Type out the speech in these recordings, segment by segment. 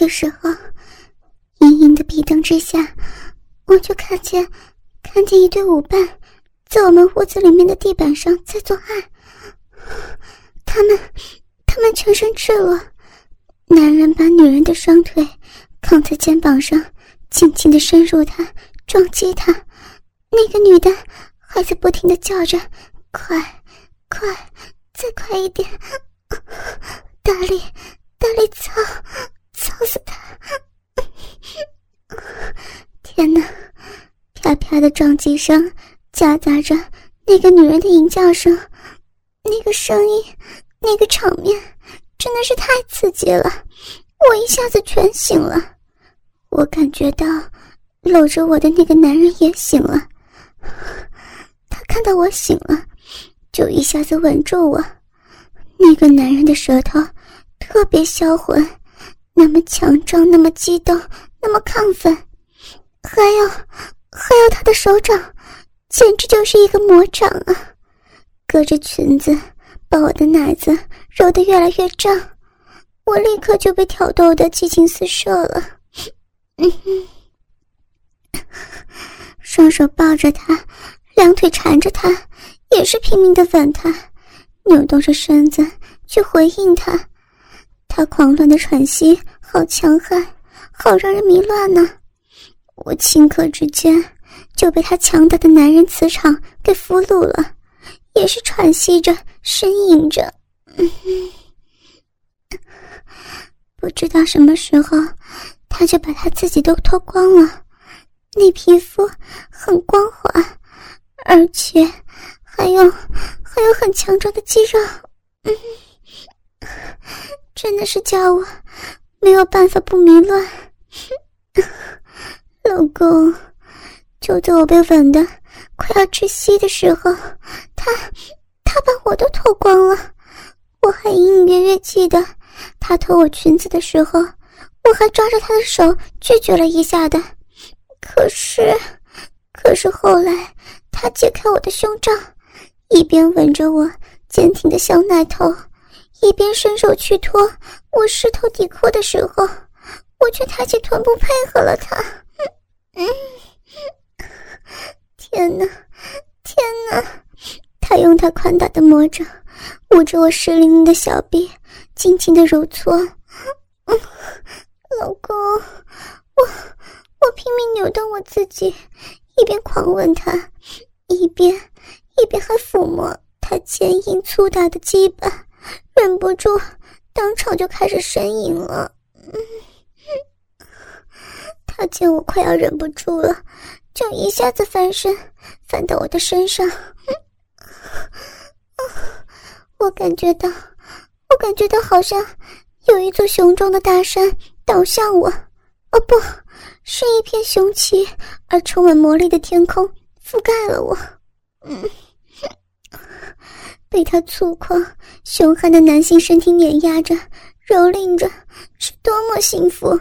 个时候，阴阴的壁灯之下，我就看见看见一对舞伴在我们屋子里面的地板上在做爱。他们他们全身赤裸，男人把女人的双腿扛在肩膀上，轻轻的深入她，撞击她。那个女的还在不停的叫着：“快，快，再快一点！大力，大力操，操死他！” 天哪！啪啪的撞击声夹杂着那个女人的淫叫声，那个声音，那个场面，真的是太刺激了！我一下子全醒了，我感觉到搂着我的那个男人也醒了。他看到我醒了，就一下子吻住我。那个男人的舌头特别销魂，那么强壮，那么激动，那么亢奋，还有，还有他的手掌，简直就是一个魔掌啊！隔着裙子把我的奶子揉得越来越胀，我立刻就被挑逗得激情四射了。双手抱着他，两腿缠着他，也是拼命的吻他，扭动着身子去回应他。他狂乱的喘息，好强悍，好让人迷乱呢。我顷刻之间就被他强大的男人磁场给俘虏了，也是喘息着，呻吟着。不知道什么时候，他就把他自己都脱光了。那皮肤很光滑，而且还有还有很强壮的肌肉，嗯，真的是叫我没有办法不迷乱。老公，就在我被吻的快要窒息的时候，他他把我都脱光了。我还隐隐约约记得，他脱我裙子的时候，我还抓着他的手拒绝了一下的。可是，可是后来，他解开我的胸罩，一边吻着我坚挺的小奶头，一边伸手去脱我湿透底裤的时候，我却抬起臀部配合了他。嗯，天哪，天哪！他用他宽大的魔掌捂着我湿淋淋的小臂，轻轻的揉搓。嗯，老公，我。我拼命扭动我自己，一边狂吻他，一边一边还抚摸他坚硬粗大的鸡巴，忍不住当场就开始呻吟了。他见我快要忍不住了，就一下子翻身，翻到我的身上。我感觉到，我感觉到好像有一座雄壮的大山倒向我。哦不！是一片雄奇而充满魔力的天空覆盖了我，嗯，被他粗犷凶悍的男性身体碾压着、蹂躏着，是多么幸福！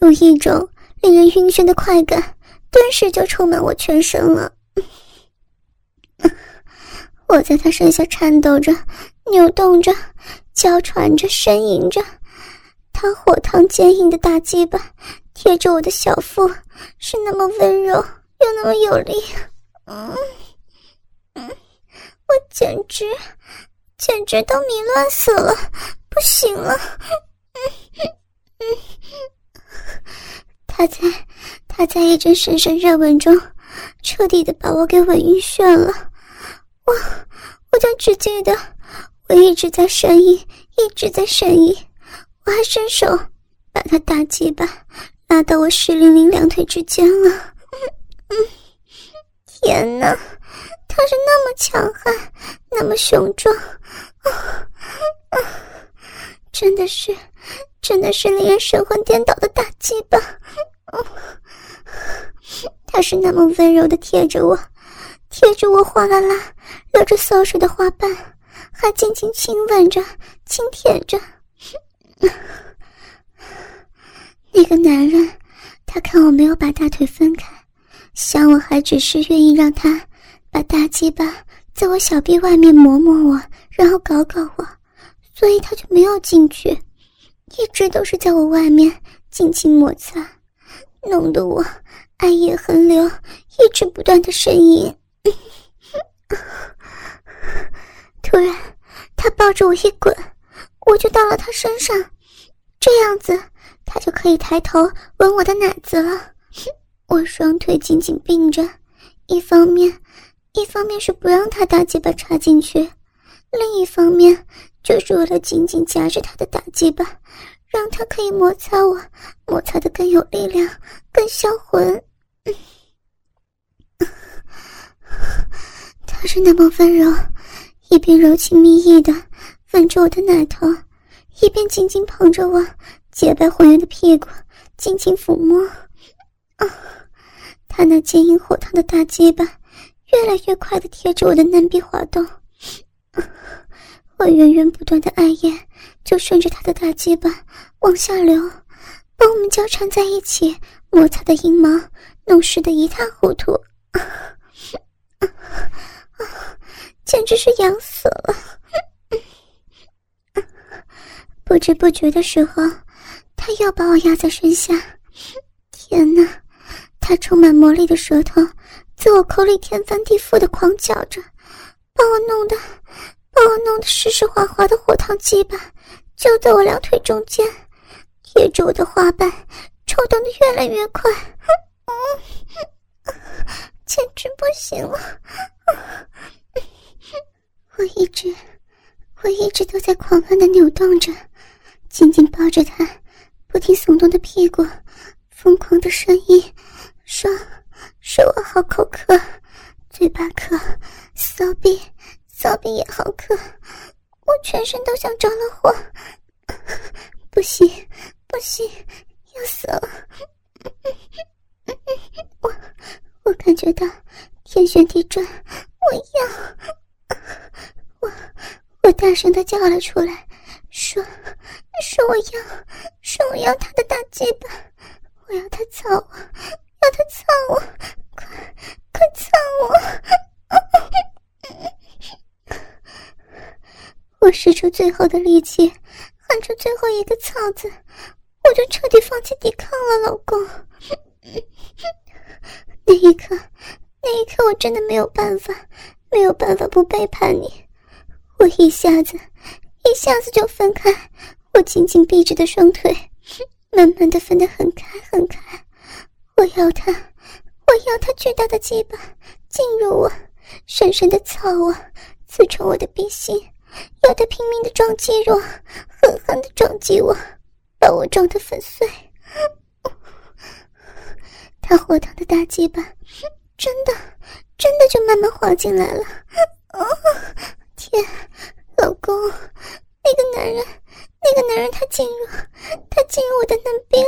有一种令人晕眩的快感，顿时就充满我全身了。我在他身下颤抖着、扭动着、娇喘着、呻吟着，他火烫坚硬的大鸡巴。贴着我的小腹，是那么温柔又那么有力，嗯嗯，我简直简直都迷乱死了，不行了，他在他在一阵深深热吻中，彻底的把我给吻晕眩了，我我就只记得我一直在呻吟，一直在呻吟，我还伸手把他大鸡巴。拉到我湿淋淋两腿之间了，嗯，天哪，他是那么强悍，那么雄壮，真的是，真的是令人神魂颠倒的大鸡巴，他是那么温柔的贴着我，贴着我哗啦啦流着骚水的花瓣，还轻轻亲吻着，轻舔着。那个男人，他看我没有把大腿分开，想我还只是愿意让他把大鸡巴在我小臂外面磨磨我，然后搞搞我，所以他就没有进去。一直都是在我外面尽情摩擦，弄得我爱液横流，一直不断的呻吟。突然，他抱着我一滚，我就到了他身上，这样子他就可以抬头吻我的奶子了。我双腿紧紧并着，一方面，一方面是不让他大鸡巴插进去，另一方面就是为了紧紧夹着他的大鸡巴，让他可以摩擦我，摩擦的更有力量，更销魂。他是那么温柔，一边柔情蜜意的吻着我的奶头，一边紧紧捧着我洁白浑圆的屁股，轻轻抚摸。啊！他那坚硬火烫的大鸡巴越来越快的贴着我的嫩壁滑动，我源源不断的爱液就顺着他的大鸡巴往下流，把我们交缠在一起，摩擦的阴毛弄湿的一塌糊涂，简直是痒死了！不知不觉的时候，他又把我压在身下，天哪！他充满魔力的舌头在我口里天翻地覆的狂叫着，把我弄得，把我弄得湿湿滑滑的火烫鸡巴就在我两腿中间，贴着我的花瓣抽动的越来越快，简直不行了！我一直，我一直都在狂乱的扭动着，紧紧抱着他不停耸动的屁股，疯狂的声音。说，说我好口，巴渴，骚逼，骚逼也好渴，我全身都像着了火，不行，不行，要死了！我，我感觉到天旋地转，我要，我，我大声的叫了出来，说，说我要，说我要他的大鸡巴，我要他操我。要他操我，快快操我！我使出最后的力气，喊出最后一个“操”字，我就彻底放弃抵抗了，老公。那一刻，那一刻，我真的没有办法，没有办法不背叛你。我一下子，一下子就分开我紧紧闭着的双腿，慢慢的分得很开，很开。我要他，我要他巨大的鸡巴进入我，深深的操我，刺穿我的鼻心，要他拼命的撞击我，狠狠的撞击我，把我撞得粉碎。他火烫的大鸡巴，真的，真的就慢慢滑进来了。哦，天，老公，那个男人，那个男人，他进入，他进入我的嫩兵。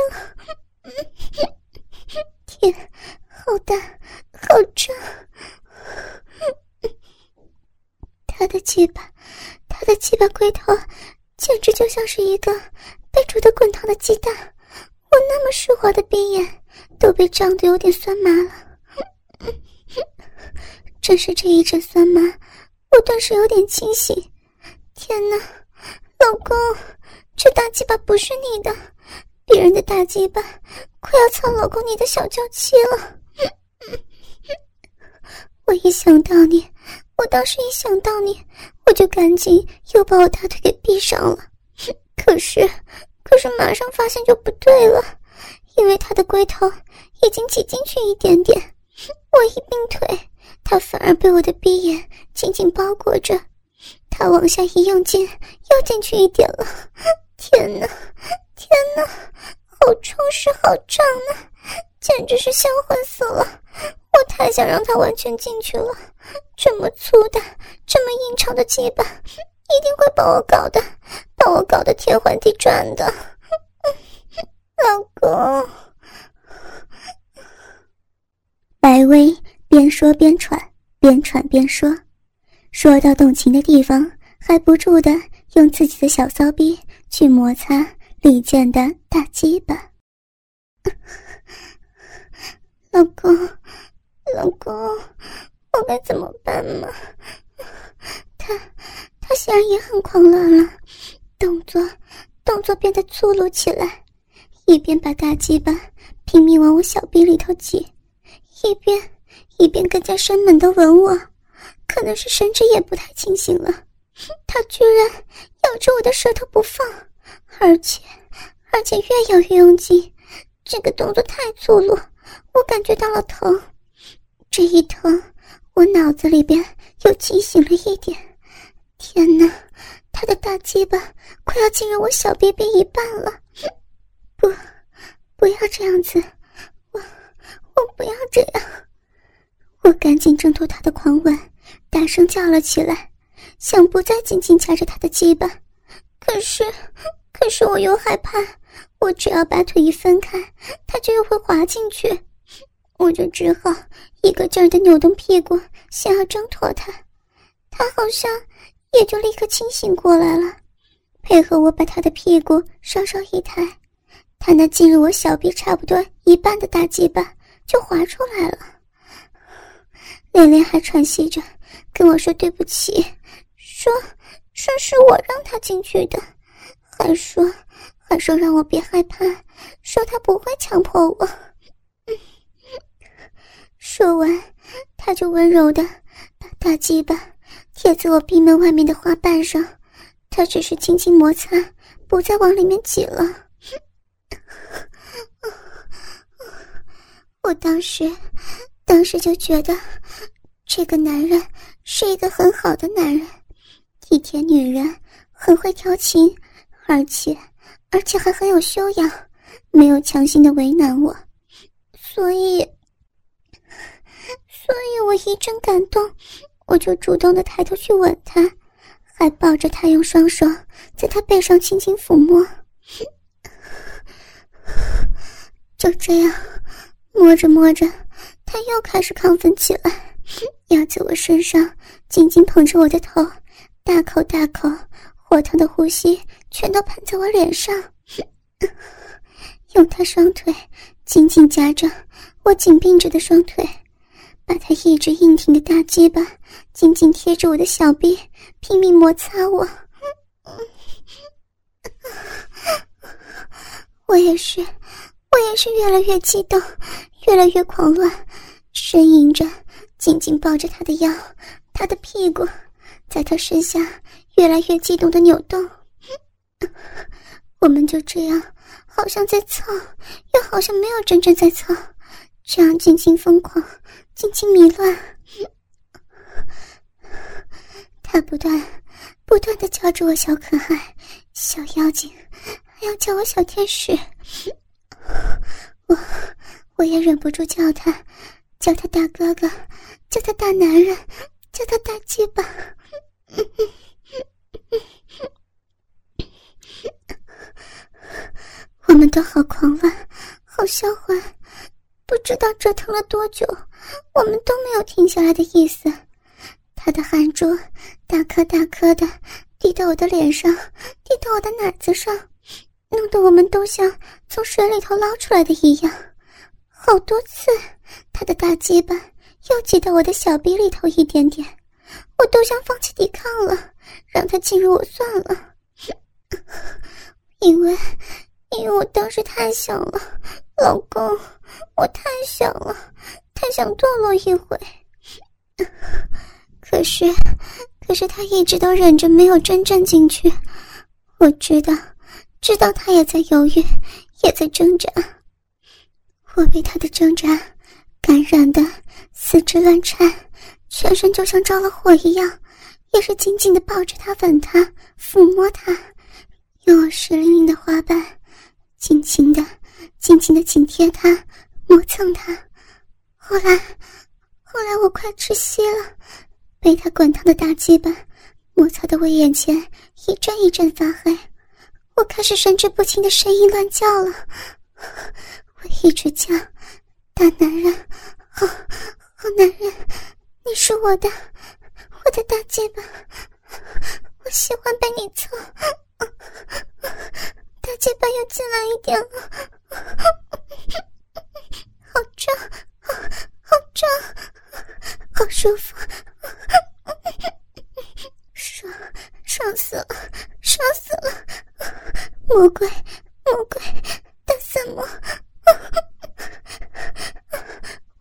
天，好大，好胀！他的鸡巴，他的鸡巴龟头，简直就像是一个被煮得滚烫的鸡蛋。我那么湿滑的鼻眼，都被胀得有点酸麻了。正是这一阵酸麻，我顿时有点清醒。天哪，老公，这大鸡巴不是你的！别人的大鸡巴快要操老公你的小娇妻了，我一想到你，我当时一想到你，我就赶紧又把我大腿给闭上了。可是，可是马上发现就不对了，因为他的龟头已经挤进去一点点，我一并腿，他反而被我的闭眼紧紧包裹着，他往下一用劲，又进去一点了。天哪！天哪，好充实，好胀啊，简直是销魂死了！我太想让他完全进去了，这么粗的，这么硬长的鸡巴，一定会把我搞得，把我搞得天翻地转的。老公，白薇边说边喘，边喘边说，说到动情的地方，还不住的用自己的小骚逼去摩擦。李健的大鸡巴，老公，老公，我该怎么办嘛？他，他现在也很狂乱了，动作，动作变得粗鲁起来，一边把大鸡巴拼命往我小臂里头挤，一边一边更加生猛的吻我。可能是神志也不太清醒了，他居然咬着我的舌头不放，而且而且越咬越用劲，这个动作太粗鲁，我感觉到了疼。这一疼，我脑子里边又清醒了一点。天哪，他的大鸡巴快要进入我小便便一半了！不，不要这样子，我我不要这样！我赶紧挣脱他的狂吻，大声叫了起来，想不再紧紧夹着他的鸡巴。可是，可是我又害怕，我只要把腿一分开，他就又会滑进去。我就只好一个劲儿的扭动屁股，想要挣脱他。他好像也就立刻清醒过来了，配合我把他的屁股稍稍一抬，他那进入我小臂差不多一半的大鸡巴就滑出来了。连连还喘息着跟我说对不起，说说是我让他进去的，还说还说让我别害怕，说他不会强迫我。说完，他就温柔的把大鸡巴贴在我闭门外面的花瓣上，他只是轻轻摩擦，不再往里面挤了。我当时，当时就觉得，这个男人是一个很好的男人，体贴女人，很会调情，而且，而且还很有修养，没有强行的为难我，所以。所以我一阵感动，我就主动的抬头去吻他，还抱着他，用双手在他背上轻轻抚摸。就这样，摸着摸着，他又开始亢奋起来，压在我身上，紧紧捧着我的头，大口大口，火烫的呼吸全都喷在我脸上，用他双腿紧紧夹着我紧并着的双腿。把他一直硬挺的大鸡巴紧紧贴着我的小臂，拼命摩擦我。我也是，我也是越来越激动，越来越狂乱，呻吟着，紧紧抱着他的腰，他的屁股在他身下越来越激动的扭动。我们就这样，好像在操，又好像没有真正在操，这样尽情疯狂。心情迷乱，他不断不断的叫着我小可爱、小妖精，还要叫我小天使。我我也忍不住叫他，叫他大哥哥，叫他大男人，叫他大鸡巴。我们都好狂乱，好销魂。不知道折腾了多久，我们都没有停下来的意思。他的汗珠大颗大颗的滴到我的脸上，滴到我的奶子上，弄得我们都像从水里头捞出来的一样。好多次，他的大鸡巴又挤到我的小臂里头一点点，我都想放弃抵抗了，让他进入我算了。因为，因为我当时太想了，老公。我太想了，太想堕落一回。可是，可是他一直都忍着没有真正进去。我知道，知道他也在犹豫，也在挣扎。我被他的挣扎感染的四肢乱颤，全身就像着了火一样，也是紧紧的抱着他，吻他，抚摸他，用我湿淋淋的花瓣，轻轻的、轻轻的紧贴他。磨蹭他，后来，后来我快窒息了，被他滚烫的大鸡巴摩擦的我眼前一阵一阵发黑，我开始神志不清的声音乱叫了，我一直叫，大男人，好，好男人，你是我的，我的大鸡巴，我喜欢被你操，大鸡巴又进来一点了。好胀，好，胀，好舒服，爽，爽死了，爽死了！魔鬼，怎么？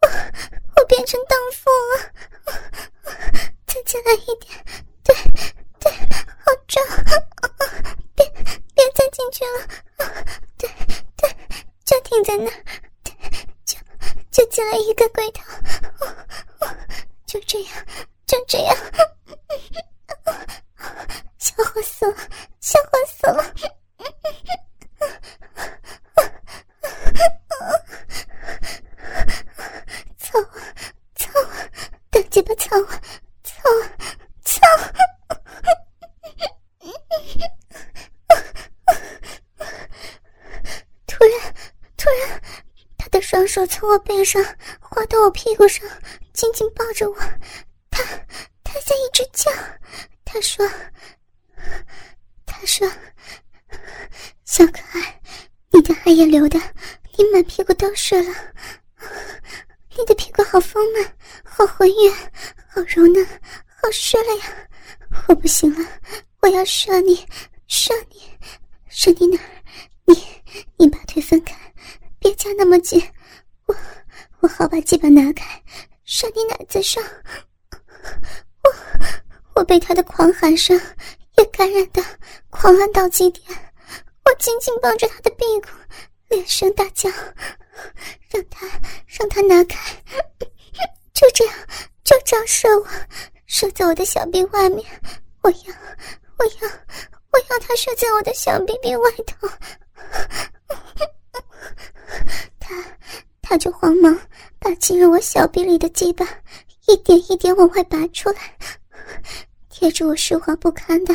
我我变成荡妇了？再进来一点，对对，好重！别别再进去了，对对，就停在那，对，就就进来一个龟头，就这样，就这样，笑话死了，笑话死了！操！操！大鸡巴操！操！操！突然，突然，他的双手从我背上滑到我屁股上，紧紧抱着我。他，他在一直叫。他说：“他说，小可爱，你的汗也流的，你满屁股都是了。”你的屁股好丰满，好浑圆，好柔嫩，好湿了呀！我不行了，我要射你，射你，射你哪儿？你你把腿分开，别夹那么紧，我我好把鸡巴拿开，射你奶子上。我我被他的狂喊声也感染的狂乱到极点，我紧紧抱着他的屁股，连声大叫。让他让他拿开，就这样，就这样射我，射在我的小臂外面。我要，我要，我要他射在我的小臂臂外头。他，他就慌忙把进入我小臂里的鸡巴一点一点往外拔出来，贴着我湿滑不堪的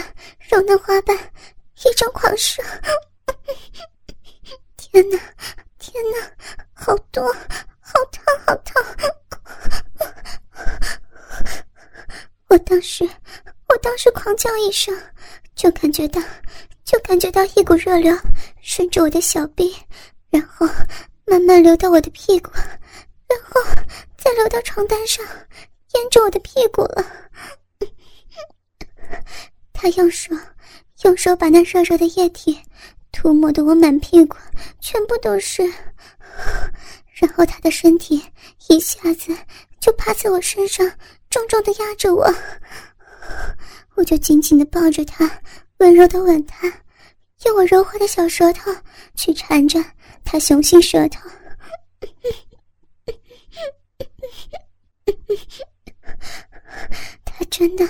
柔嫩花瓣，一阵狂射。天哪！天哪，好多，好烫，好烫！我当时，我当时狂叫一声，就感觉到，就感觉到一股热流顺着我的小臂，然后慢慢流到我的屁股，然后再流到床单上，沿着我的屁股了。他用手，用手把那热热的液体。涂抹的我满屁股全部都是，然后他的身体一下子就趴在我身上，重重的压着我，我就紧紧的抱着他，温柔的吻他，用我柔滑的小舌头去缠着他雄性舌头。他真的，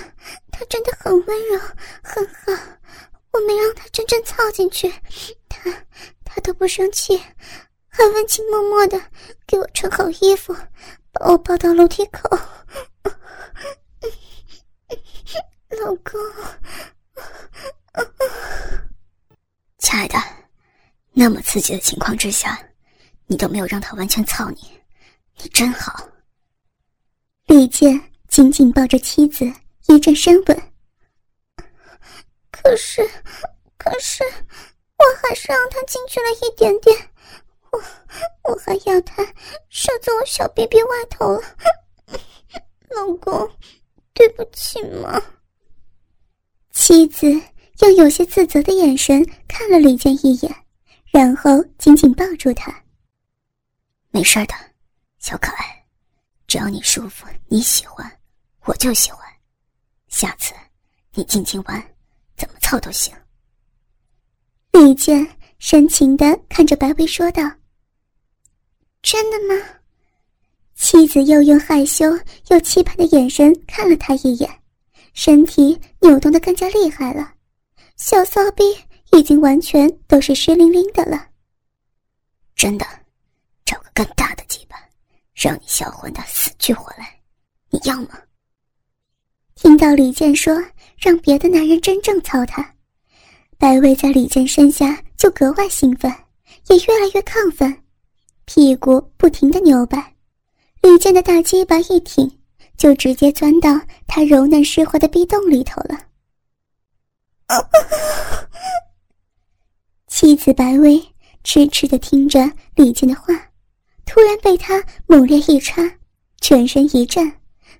他真的很温柔，很好。我没让他真正操进去，他他都不生气，还温情脉脉的给我穿好衣服，把我抱到楼梯口。老公，亲爱的，那么刺激的情况之下，你都没有让他完全操你，你真好。李健紧紧抱着妻子，一阵深吻。可是，可是，我还是让他进去了一点点。我，我还要他射在我小臂臂外头了。老公，对不起嘛。妻子用有些自责的眼神看了李健一眼，然后紧紧抱住他。没事的，小可爱，只要你舒服，你喜欢，我就喜欢。下次你尽情玩。怎么操都行。李健深情的看着白薇说道：“真的吗？”妻子又用害羞又期盼的眼神看了他一眼，身体扭动的更加厉害了，小骚逼已经完全都是湿淋淋的了。真的，找个更大的鸡巴，让你销魂的死去活来，你要吗？听到李健说。让别的男人真正操他，白薇在李健身下就格外兴奋，也越来越亢奋，屁股不停的扭摆。李健的大鸡巴一挺，就直接钻到他柔嫩湿滑的壁洞里头了。子白薇痴痴的听着李健的话，突然被他猛烈一插，全身一震，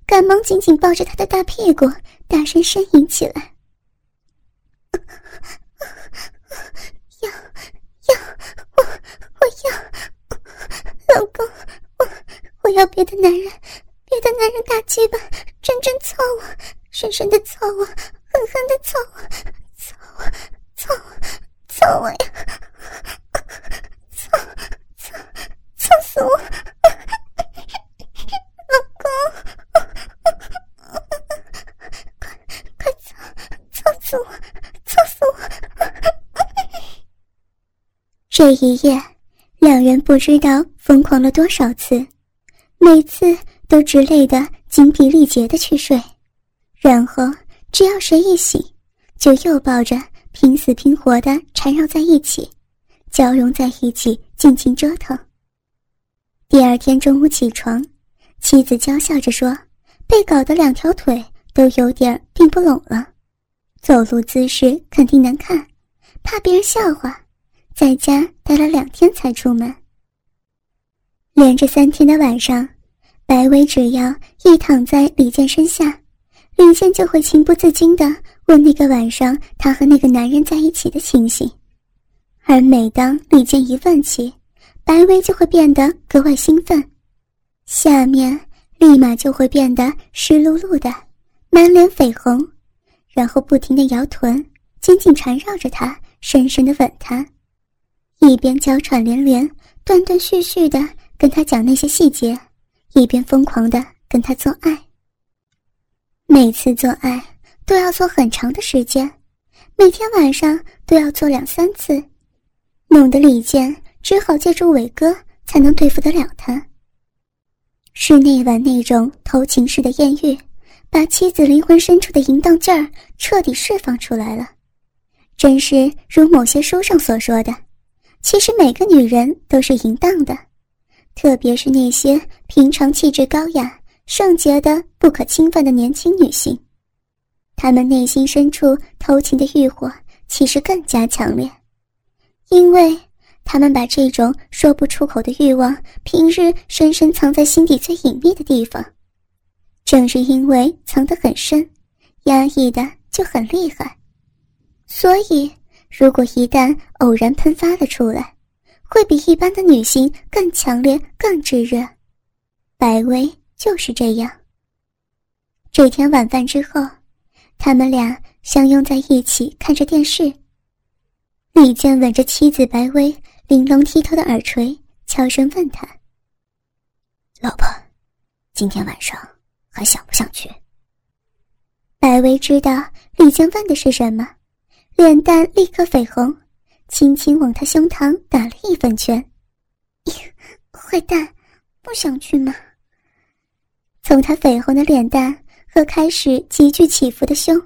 赶忙紧紧抱着他的大屁股。大声呻吟起来，要要我我要老公，我我要别的男人，别的男人大鸡巴，真真操我，深深的操我，狠狠的操我，操我，操我，操我呀！操操操死我！老公，快快操，操死我，操死我！这一夜，两人不知道疯狂了多少次，每次都直累得精疲力竭的去睡，然后只要谁一醒，就又抱着拼死拼活的缠绕在一起，交融在一起，尽情折腾。第二天中午起床，妻子娇笑着说：“被搞得两条腿都有点并不拢了，走路姿势肯定难看，怕别人笑话。”在家待了两天才出门。连着三天的晚上，白薇只要一躺在李健身下，李健就会情不自禁地问那个晚上他和那个男人在一起的情形。而每当李健一问起，白薇就会变得格外兴奋，下面立马就会变得湿漉漉的，满脸绯红，然后不停地摇臀，紧紧缠绕着他，深深地吻他。一边娇喘连连、断断续续的跟他讲那些细节，一边疯狂的跟他做爱。每次做爱都要做很长的时间，每天晚上都要做两三次，弄得李健只好借助伟哥才能对付得了他。是那晚那种偷情式的艳遇，把妻子灵魂深处的淫荡劲儿彻底释放出来了，真是如某些书上所说的。其实每个女人都是淫荡的，特别是那些平常气质高雅、圣洁的、不可侵犯的年轻女性，她们内心深处偷情的欲火其实更加强烈，因为她们把这种说不出口的欲望平日深深藏在心底最隐秘的地方，正是因为藏得很深，压抑的就很厉害，所以。如果一旦偶然喷发了出来，会比一般的女性更强烈、更炙热。百薇就是这样。这天晚饭之后，他们俩相拥在一起看着电视。李健吻着妻子白薇玲珑剔透的耳垂，悄声问他：“老婆，今天晚上还想不想去？”白薇知道李健问的是什么。脸蛋立刻绯红，轻轻往他胸膛打了一粉拳。坏蛋，不想去吗？从他绯红的脸蛋和开始急剧起伏的胸，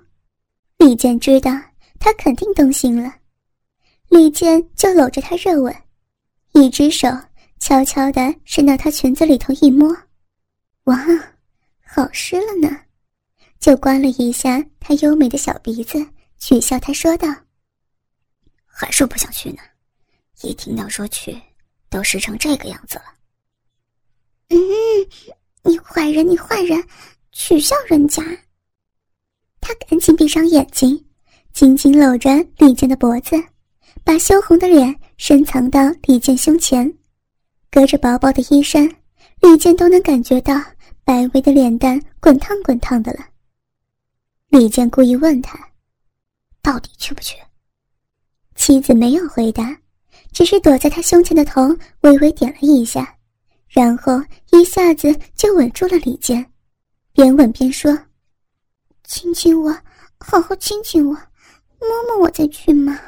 李健知道他肯定动心了。李健就搂着他热吻，一只手悄悄地伸到他裙子里头一摸，哇，好湿了呢！就刮了一下他优美的小鼻子。取笑他说道：“还说不想去呢，一听到说去，都湿成这个样子了。”“嗯，你坏人，你坏人，取笑人家。”他赶紧闭上眼睛，紧紧搂着李健的脖子，把羞红的脸深藏到李健胸前，隔着薄薄的衣衫，李健都能感觉到白薇的脸蛋滚烫滚烫的了。李健故意问他。到底去不去？妻子没有回答，只是躲在他胸前的头微微点了一下，然后一下子就吻住了李健，边吻边说：“亲亲我，好好亲亲我，摸摸我再去嘛。”